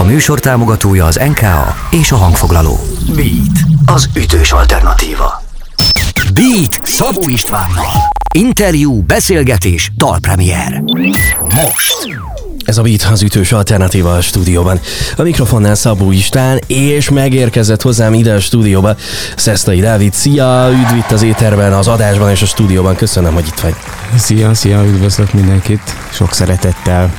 A műsor támogatója az NKA és a hangfoglaló. Beat, az ütős alternatíva. Beat Szabó Istvánnal. Interjú, beszélgetés, dalpremier. Most. Ez a Beat az ütős alternatíva a stúdióban. A mikrofonnál Szabó István, és megérkezett hozzám ide a stúdióba Szesztai Dávid. Szia, üdv itt az éterben, az adásban és a stúdióban. Köszönöm, hogy itt vagy. Szia, szia, üdvözlök mindenkit, sok szeretettel.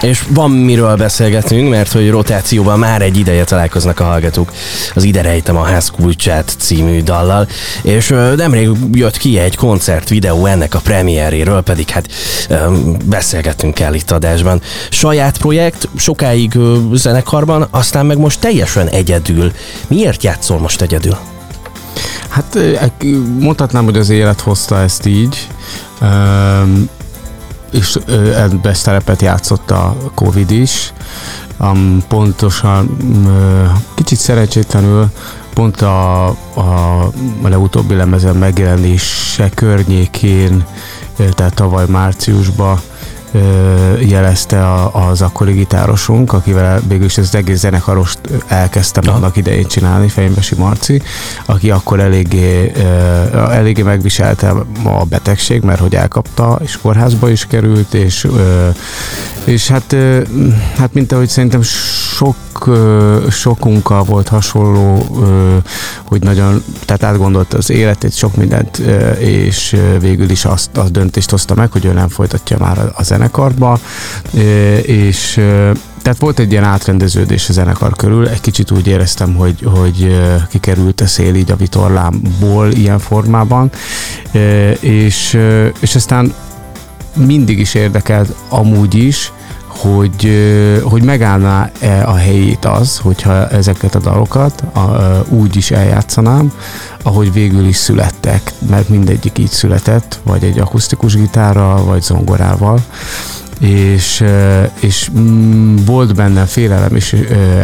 És van miről beszélgetnünk, mert hogy rotációban már egy ideje találkoznak a hallgatók az Ide rejtem a ház kulcsát című dallal, és nemrég jött ki egy koncert videó ennek a premieréről, pedig hát beszélgettünk el itt adásban. Saját projekt, sokáig zenekarban, aztán meg most teljesen egyedül. Miért játszol most egyedül? Hát mondhatnám, hogy az élet hozta ezt így és ebben szerepet játszott a Covid is. Um, pontosan kicsit szerencsétlenül pont a, a, a legutóbbi lemezen megjelenése környékén, tehát tavaly márciusban jelezte az akkori gitárosunk, akivel végül is az egész zenekarost elkezdtem Aha. annak idején csinálni, Fejmbesi Marci, aki akkor eléggé, eléggé megviselte a betegség, mert hogy elkapta, és kórházba is került, és, és hát, hát mint ahogy szerintem sok sokunkkal volt hasonló, hogy nagyon, tehát átgondolta az életét, sok mindent, és végül is azt, azt döntést hozta meg, hogy ő nem folytatja már a zenekarba, és tehát volt egy ilyen átrendeződés a zenekar körül, egy kicsit úgy éreztem, hogy, hogy kikerült a szél így a vitorlámból ilyen formában, és, és aztán mindig is érdekelt amúgy is, hogy, hogy megállná-e a helyét az, hogyha ezeket a dalokat a, úgy is eljátszanám, ahogy végül is születtek, mert mindegyik így született, vagy egy akusztikus gitárral, vagy zongorával, és, és mm, volt benne félelem is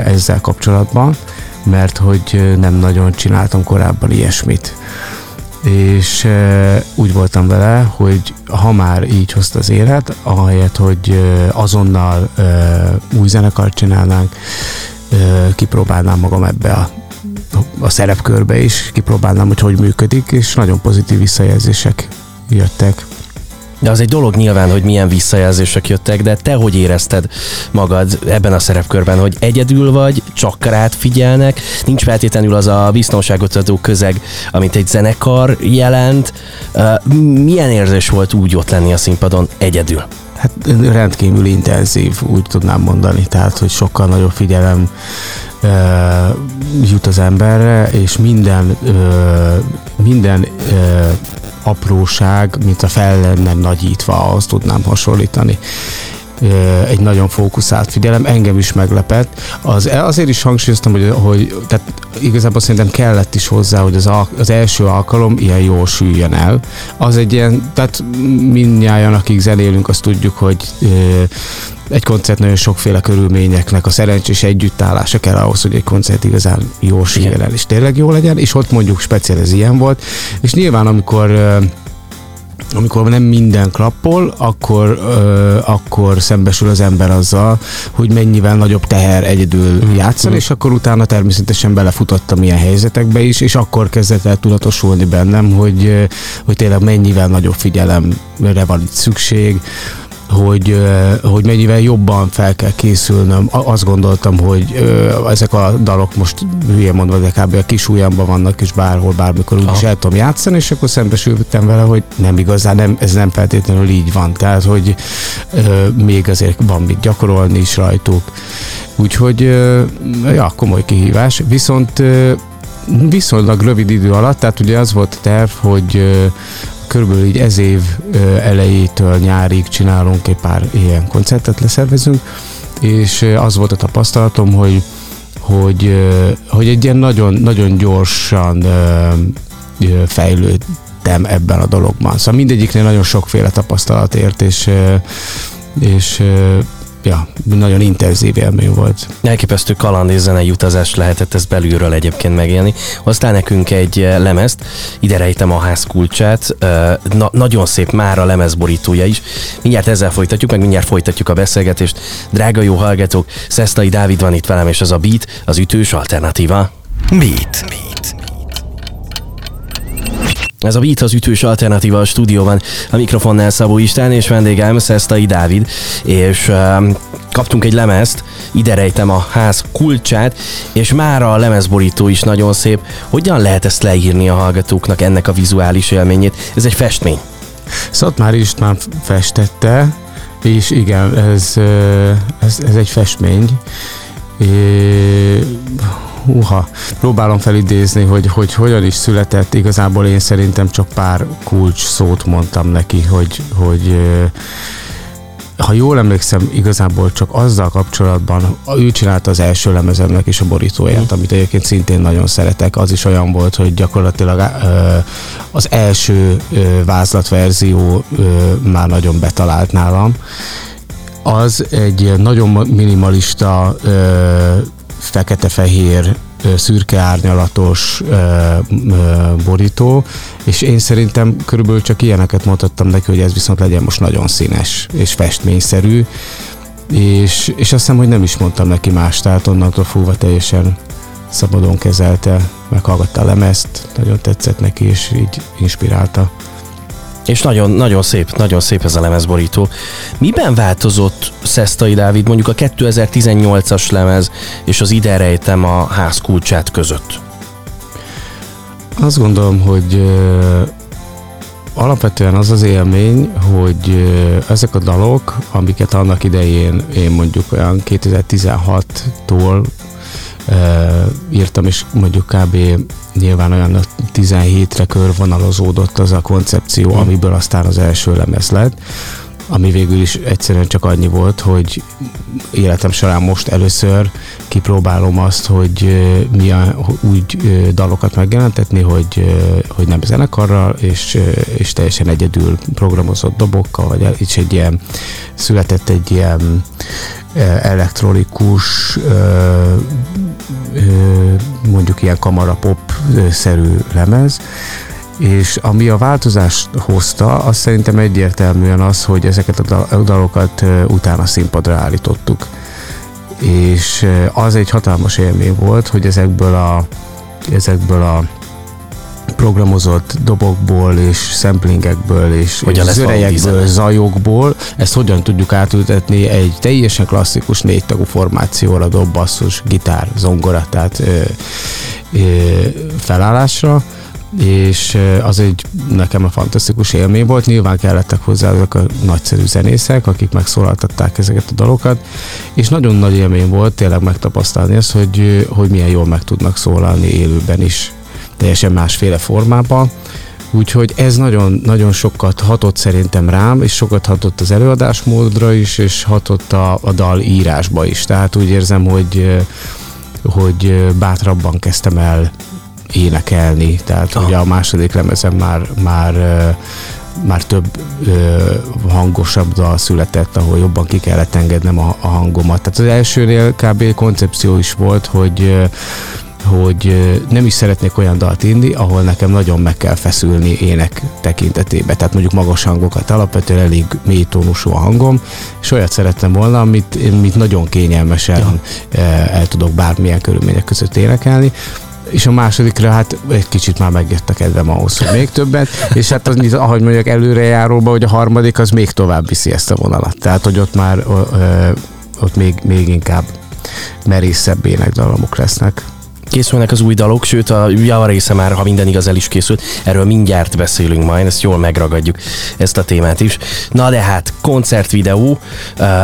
ezzel kapcsolatban, mert hogy nem nagyon csináltam korábban ilyesmit és úgy voltam vele, hogy ha már így hozta az élet, ahelyett, hogy azonnal új zenekart csinálnánk, kipróbálnám magam ebbe a, a szerepkörbe is, kipróbálnám, hogy hogy működik, és nagyon pozitív visszajelzések jöttek. De az egy dolog nyilván, hogy milyen visszajelzések jöttek, de te hogy érezted magad ebben a szerepkörben, hogy egyedül vagy, csak rád figyelnek, nincs feltétlenül az a biztonságot adó közeg, amit egy zenekar jelent. Milyen érzés volt úgy ott lenni a színpadon egyedül? Hát rendkívül intenzív, úgy tudnám mondani, tehát, hogy sokkal nagyobb figyelem uh, jut az emberre, és minden, uh, minden uh, apróság, mint a fel lenne nagyítva, azt tudnám hasonlítani egy nagyon fókuszált figyelem, engem is meglepett. Az, azért is hangsúlyoztam, hogy, hogy tehát igazából szerintem kellett is hozzá, hogy az, az első alkalom ilyen jól süljön el. Az egy ilyen, tehát mindnyájan, akik zenélünk, azt tudjuk, hogy egy koncert nagyon sokféle körülményeknek a szerencsés együttállása kell ahhoz, hogy egy koncert igazán jó süljön el, és tényleg jó legyen, és ott mondjuk speciál ez ilyen volt, és nyilván amikor amikor nem minden klappol, akkor, ö, akkor szembesül az ember azzal, hogy mennyivel nagyobb teher egyedül mm. játszani, mm. és akkor utána természetesen belefutottam ilyen helyzetekbe is, és akkor kezdett el tudatosulni bennem, hogy, hogy tényleg mennyivel nagyobb figyelemre van itt szükség, hogy, hogy mennyivel jobban fel kell készülnöm. Azt gondoltam, hogy ezek a dalok most hülye mondva, de kb. a kis ujjamban vannak, és bárhol, bármikor úgy is el tudom játszani, és akkor szembesültem vele, hogy nem igazán, nem, ez nem feltétlenül így van. Tehát, hogy még azért van mit gyakorolni is rajtuk. Úgyhogy, ja, komoly kihívás. Viszont viszonylag rövid idő alatt, tehát ugye az volt a terv, hogy, körülbelül így ez év elejétől nyárig csinálunk egy pár ilyen koncertet leszervezünk, és az volt a tapasztalatom, hogy hogy, hogy egy ilyen nagyon, nagyon gyorsan fejlődtem ebben a dologban. Szóval mindegyiknél nagyon sokféle tapasztalat ért, és, és ja, nagyon intenzív élmény volt. Elképesztő kaland és zenei utazás lehetett ezt belülről egyébként megélni. Hoztál nekünk egy lemezt, ide rejtem a ház kulcsát, Na, nagyon szép már a lemezborítója is. Mindjárt ezzel folytatjuk, meg mindjárt folytatjuk a beszélgetést. Drága jó hallgatók, Szesztai Dávid van itt velem, és az a Beat, az ütős alternatíva. Beat. Beat. Ez a Beat az ütős alternatíva a stúdióban. A mikrofonnál Szabó István és vendégem Szesztai Dávid, és um, kaptunk egy lemezt, ide rejtem a ház kulcsát, és már a lemezborító is nagyon szép. Hogyan lehet ezt leírni a hallgatóknak, ennek a vizuális élményét? Ez egy festmény. Szatmár István festette, és igen, ez, ez, ez egy festmény. É, húha, próbálom felidézni, hogy, hogy hogyan is született. Igazából én szerintem csak pár kulcs szót mondtam neki, hogy, hogy ha jól emlékszem, igazából csak azzal kapcsolatban, ő csinálta az első lemezemnek is a borítóját, amit egyébként szintén nagyon szeretek. Az is olyan volt, hogy gyakorlatilag az első vázlatverzió már nagyon betalált nálam. Az egy nagyon minimalista fekete-fehér szürke árnyalatos borító, és én szerintem körülbelül csak ilyeneket mondhattam neki, hogy ez viszont legyen most nagyon színes és festményszerű, és, és azt hiszem, hogy nem is mondtam neki más, tehát onnantól fúva teljesen szabadon kezelte, meghallgatta a lemezt, nagyon tetszett neki, és így inspirálta. És nagyon, nagyon szép, nagyon szép ez a lemezborító. Miben változott Szesztai Dávid mondjuk a 2018-as lemez és az ide rejtem a ház kulcsát között? Azt gondolom, hogy uh, alapvetően az az élmény, hogy uh, ezek a dalok, amiket annak idején én mondjuk olyan 2016-tól írtam, és mondjuk kb. nyilván olyan 17-re körvonalazódott az a koncepció, mm. amiből aztán az első lemez lett, ami végül is egyszerűen csak annyi volt, hogy életem során most először kipróbálom azt, hogy milyen úgy dalokat megjelentetni, hogy, hogy nem zenekarral, és, és teljesen egyedül programozott dobokkal, vagy így egy ilyen, született egy ilyen elektronikus, mondjuk ilyen kamarapop-szerű lemez, és ami a változást hozta, az szerintem egyértelműen az, hogy ezeket a dalokat utána színpadra állítottuk. És az egy hatalmas élmény volt, hogy ezekből a, ezekből a programozott dobokból és samplingekből és, és zörejekből, zajokból, ezt hogyan tudjuk átültetni egy teljesen klasszikus négytagú formációra, dob, basszus, gitár, zongora, tehát ö, ö, felállásra és az egy nekem a fantasztikus élmény volt. Nyilván kellettek hozzá azok a nagyszerű zenészek, akik megszólaltatták ezeket a dalokat, és nagyon nagy élmény volt tényleg megtapasztalni ezt, hogy, hogy milyen jól meg tudnak szólalni élőben is teljesen másféle formában. Úgyhogy ez nagyon, nagyon sokat hatott szerintem rám, és sokat hatott az előadásmódra is, és hatott a, a dal írásba is. Tehát úgy érzem, hogy, hogy bátrabban kezdtem el énekelni. Tehát oh. ugye a második lemezem már, már már több ö, hangosabb dal született, ahol jobban ki kellett engednem a, a hangomat. Tehát az elsőnél kb. koncepció is volt, hogy hogy nem is szeretnék olyan dalt írni, ahol nekem nagyon meg kell feszülni ének tekintetében. Tehát mondjuk magas hangokat, alapvetően elég mély tónusú a hangom, és olyat szerettem volna, amit, amit nagyon kényelmesen ja. el tudok bármilyen körülmények között énekelni és a másodikra hát egy kicsit már megjött a kedvem ahhoz, hogy még többet, és hát az, ahogy mondjuk előrejáróba, hogy a harmadik az még tovább viszi ezt a vonalat. Tehát, hogy ott már ott még, még inkább merészebb énekdalomok lesznek készülnek az új dalok, sőt a java része már, ha minden igaz, el is készült. Erről mindjárt beszélünk majd, ezt jól megragadjuk, ezt a témát is. Na de hát, koncertvideó,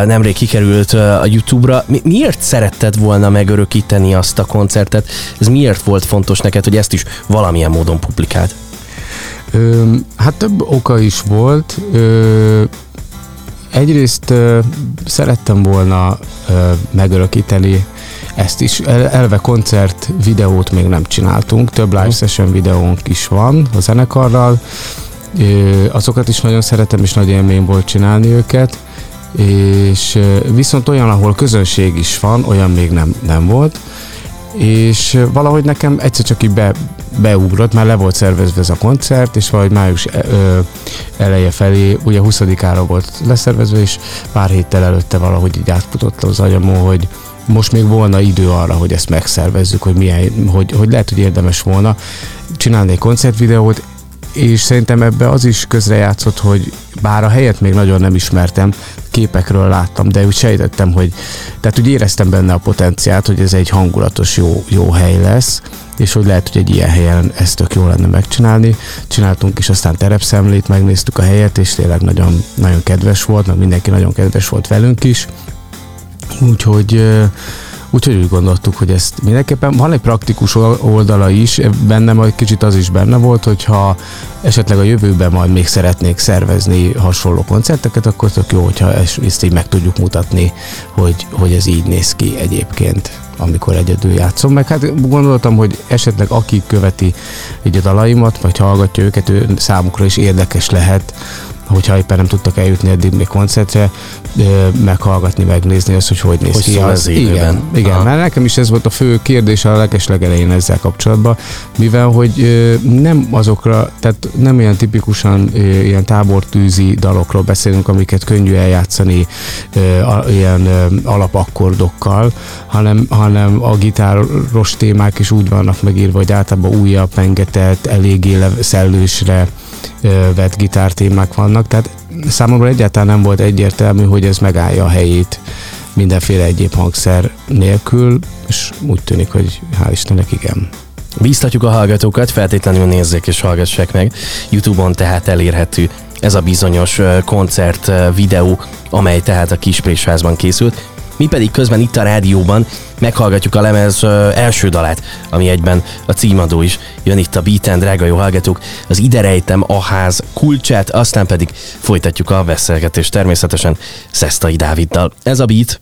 nemrég kikerült a YouTube-ra. Miért szeretted volna megörökíteni azt a koncertet? Ez miért volt fontos neked, hogy ezt is valamilyen módon publikált? Ö, hát több oka is volt. Ö, egyrészt ö, szerettem volna ö, megörökíteni ezt is. Elve koncert videót még nem csináltunk, több live session videónk is van a zenekarral, azokat is nagyon szeretem, és nagy élmény volt csinálni őket, és viszont olyan, ahol közönség is van, olyan még nem, nem volt, és valahogy nekem egyszer csak így be, beugrott, már le volt szervezve ez a koncert, és valahogy május ö, eleje felé, ugye 20-ára volt leszervezve, és pár héttel előtte valahogy így átfutott az agyamon, hogy most még volna idő arra, hogy ezt megszervezzük, hogy, milyen, hogy, hogy lehet, hogy érdemes volna csinálni egy koncertvideót, és szerintem ebbe az is közrejátszott, hogy bár a helyet még nagyon nem ismertem, képekről láttam, de úgy sejtettem, hogy tehát úgy éreztem benne a potenciált, hogy ez egy hangulatos jó, jó hely lesz, és hogy lehet, hogy egy ilyen helyen ezt tök jó lenne megcsinálni. Csináltunk is aztán terepszemlét, megnéztük a helyet, és tényleg nagyon, nagyon kedves volt, meg mindenki nagyon kedves volt velünk is. Úgyhogy Úgyhogy úgy gondoltuk, hogy ezt mindenképpen van egy praktikus oldala is, bennem egy kicsit az is benne volt, hogyha esetleg a jövőben majd még szeretnék szervezni hasonló koncerteket, akkor tök jó, hogyha ezt így meg tudjuk mutatni, hogy, hogy ez így néz ki egyébként amikor egyedül játszom. Meg hát gondoltam, hogy esetleg aki követi így a dalaimat, vagy hallgatja őket, ő számukra is érdekes lehet, hogyha éppen nem tudtak eljutni eddig még koncertre, meghallgatni, megnézni azt, hogy hogy néz hogy ki. Az igen, igen mert nekem is ez volt a fő kérdés a legeslegelején ezzel kapcsolatban, mivel hogy nem azokra, tehát nem olyan tipikusan ilyen tábortűzi dalokról beszélünk, amiket könnyű eljátszani ilyen alapakkordokkal, hanem, hanem a gitáros témák is úgy vannak megírva, hogy általában újabb, pengetett, eléggé szellősre vett gitártémák vannak, tehát számomra egyáltalán nem volt egyértelmű, hogy ez megállja a helyét mindenféle egyéb hangszer nélkül, és úgy tűnik, hogy hál' Istennek igen. Bíztatjuk a hallgatókat, feltétlenül nézzék és hallgassák meg. Youtube-on tehát elérhető ez a bizonyos koncert videó, amely tehát a Kisprésázban készült. Mi pedig közben itt a rádióban meghallgatjuk a lemez első dalát, ami egyben a címadó is. Jön itt a Beaten, drága jó hallgatók, az Ide rejtem a ház kulcsát, aztán pedig folytatjuk a beszélgetést természetesen Szesztai Dáviddal. Ez a Beat.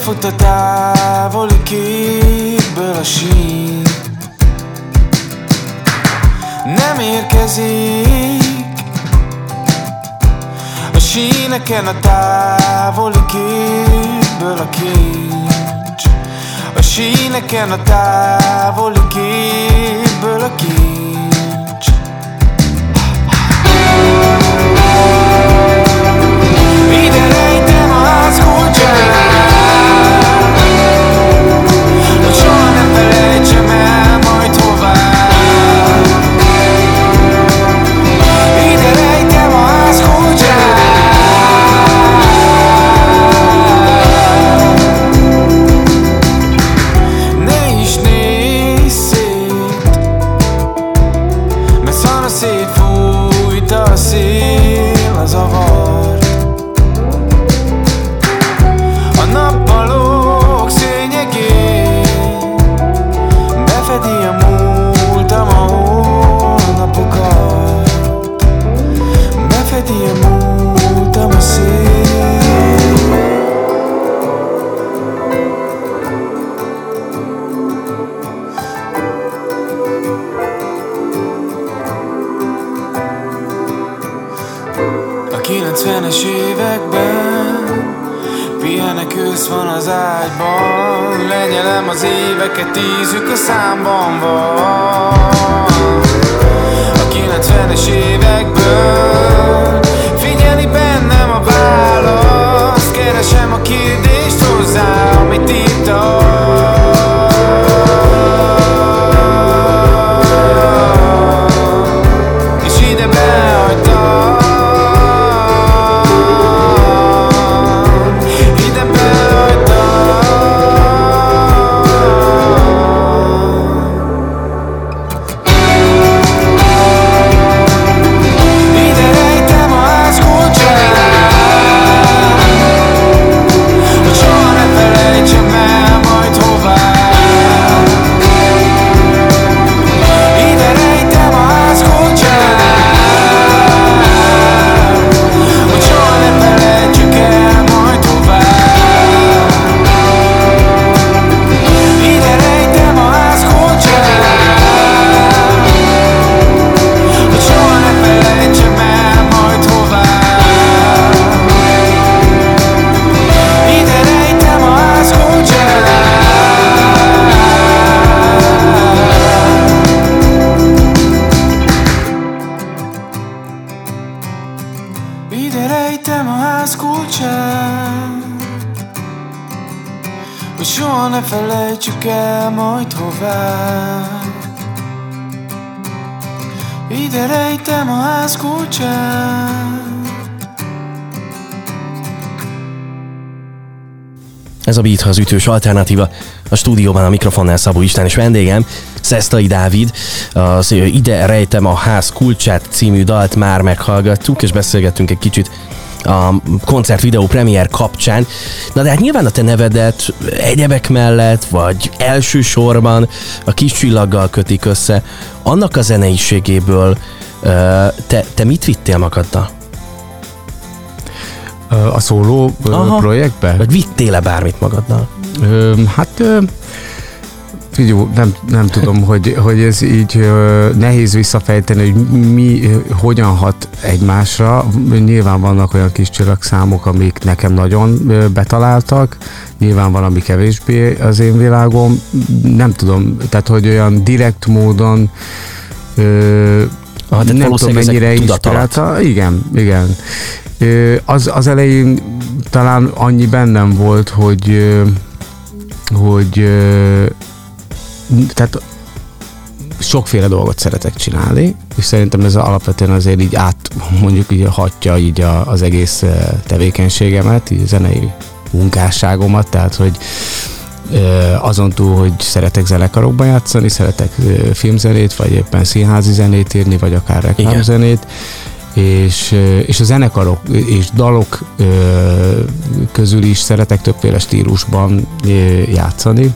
Fut a távoli képből a sín Nem érkezik A síneken a távoli képből a kincs. A síneken a távoli képből a kincs Kész van az ágyban Lenyelem az éveket, tízük a számban van. Ez a Beat az ütős alternatíva. A stúdióban a mikrofonnál Szabó István és vendégem, Szesztai Dávid. Az Ide rejtem a ház kulcsát című dalt már meghallgattuk, és beszélgettünk egy kicsit a koncert videó premier kapcsán. Na de hát nyilván a te nevedet egyebek mellett, vagy elsősorban a kis csillaggal kötik össze. Annak a zeneiségéből te, te mit vittél magaddal? A szóló Aha. projektbe? Vagy vittél-e bármit magaddal? Ö, hát jó, nem, nem tudom, hogy, hogy ez így ö, nehéz visszafejteni, hogy mi hogyan hat egymásra. Nyilván vannak olyan kis csillagszámok, amik nekem nagyon ö, betaláltak, nyilván van, ami kevésbé az én világom. Nem tudom, tehát hogy olyan direkt módon ah, nem tudom mennyire inspirálta. Igen, igen. Az, az elején talán annyi bennem volt, hogy hogy tehát sokféle dolgot szeretek csinálni, és szerintem ez alapvetően azért így át, mondjuk így hatja így a, az egész tevékenységemet, így a zenei munkásságomat, tehát hogy azon túl, hogy szeretek zenekarokban játszani, szeretek filmzenét, vagy éppen színházi zenét írni, vagy akár reklámzenét, és, és a zenekarok és dalok közül is szeretek többféle stílusban játszani.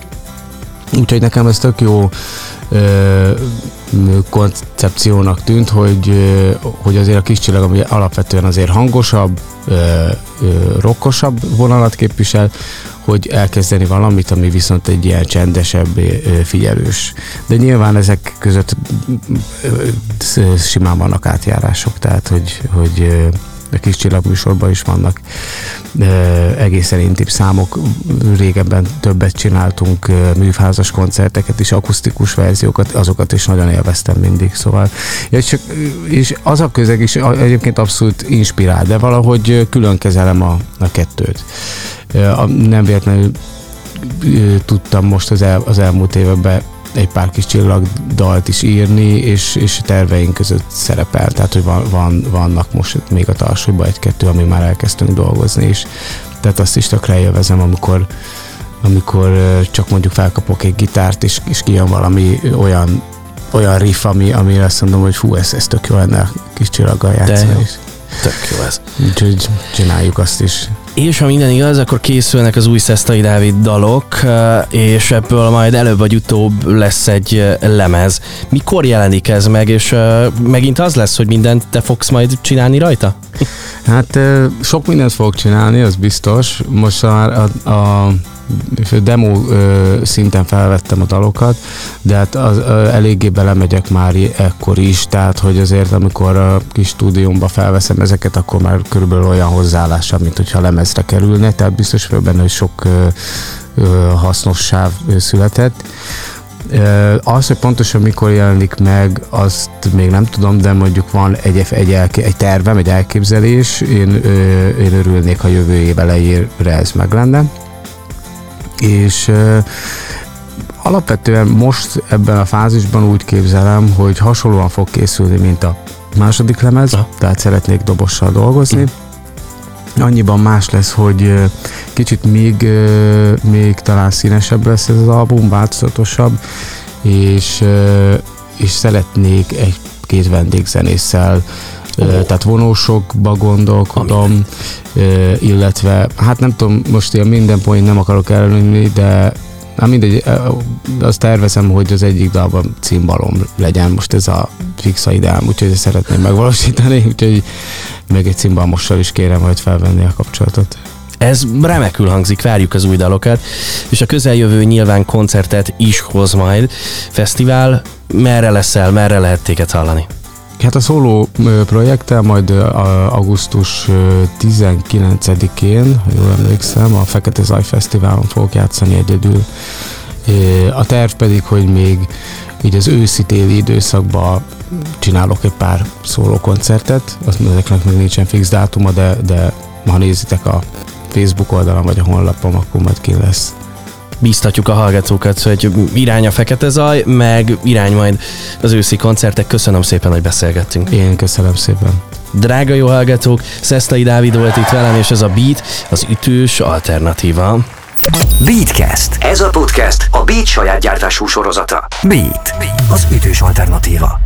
Úgyhogy nekem ez tök jó koncepciónak tűnt, hogy, hogy azért a kis csillag, ami alapvetően azért hangosabb, rokkosabb vonalat képvisel, hogy elkezdeni valamit, ami viszont egy ilyen csendesebb, figyelős. De nyilván ezek között simán vannak átjárások, tehát hogy, hogy a kis csillagműsorban is vannak egészen intim számok. Régebben többet csináltunk műfázas koncerteket is, akusztikus verziókat, azokat is nagyon élveztem mindig, szóval. Ja, csak, és az a közeg is egyébként abszolút inspirál, de valahogy külön kezelem a, a kettőt. Nem véletlenül tudtam most az, el, az elmúlt években egy pár kis csillagdalt is írni, és, és terveink között szerepel, tehát hogy van, van, vannak most még a tarsúlyban egy-kettő, ami már elkezdtünk dolgozni is. Tehát azt is tökre élvezem, amikor amikor csak mondjuk felkapok egy gitárt, és, és kijön valami olyan olyan riff, ami, ami azt mondom, hogy fú, ez, ez tök jó lenne a kis csillaggal játszani. Tök jó ez. Úgyhogy csináljuk azt is. És ha minden igaz, akkor készülnek az új Szesztai Dávid dalok, és ebből majd előbb vagy utóbb lesz egy lemez. Mikor jelenik ez meg, és megint az lesz, hogy mindent te fogsz majd csinálni rajta? Hát sok mindent fogok csinálni, az biztos. Most már a, a demo ö, szinten felvettem a dalokat, de hát az, ö, eléggé belemegyek már ekkor is, tehát hogy azért amikor a kis stúdiumba felveszem ezeket, akkor már körülbelül olyan hozzáállással, mint hogyha lemezre kerülne, tehát biztos vagyok benne, hogy sok ö, ö, hasznos sáv született. Az, hogy pontosan mikor jelenik meg, azt még nem tudom, de mondjuk van egy, egy, egy tervem, egy elképzelés, én, én örülnék, ha jövő év elejére ez meg lenne és alapvetően most ebben a fázisban úgy képzelem, hogy hasonlóan fog készülni, mint a második lemez, ha. tehát szeretnék dobossal dolgozni. Annyiban más lesz, hogy kicsit még, még talán színesebb lesz ez az album, változatosabb, és, és szeretnék egy-két vendégzenésszel tehát vonósokba gondolkodom, illetve hát nem tudom, most ilyen minden point nem akarok ellenni, de Na mindegy, azt tervezem, hogy az egyik dalban címbalom legyen most ez a fixa ideám, úgyhogy szeretném megvalósítani, úgyhogy még egy címbalmossal is kérem majd felvenni a kapcsolatot. Ez remekül hangzik, várjuk az új dalokat, és a közeljövő nyilván koncertet is hoz majd. Fesztivál, merre leszel, merre lehet téged hallani? Hát a szóló projekttel majd augusztus 19-én, ha jól emlékszem, a Fekete Zaj Fesztiválon fogok játszani egyedül. A terv pedig, hogy még így az őszi-téli időszakban csinálok egy pár szóló koncertet, azt ezeknek még nincsen fix dátuma, de, de ha nézitek a Facebook oldalon vagy a honlapom, akkor majd ki lesz bíztatjuk a hallgatókat, hogy irány a fekete zaj, meg irány majd az őszi koncertek. Köszönöm szépen, hogy beszélgettünk. Én köszönöm szépen. Drága jó hallgatók, Szesztai Dávid volt itt velem, és ez a Beat, az ütős alternatíva. Beatcast. Ez a podcast a Beat saját gyártású sorozata. Beat, az ütős alternatíva.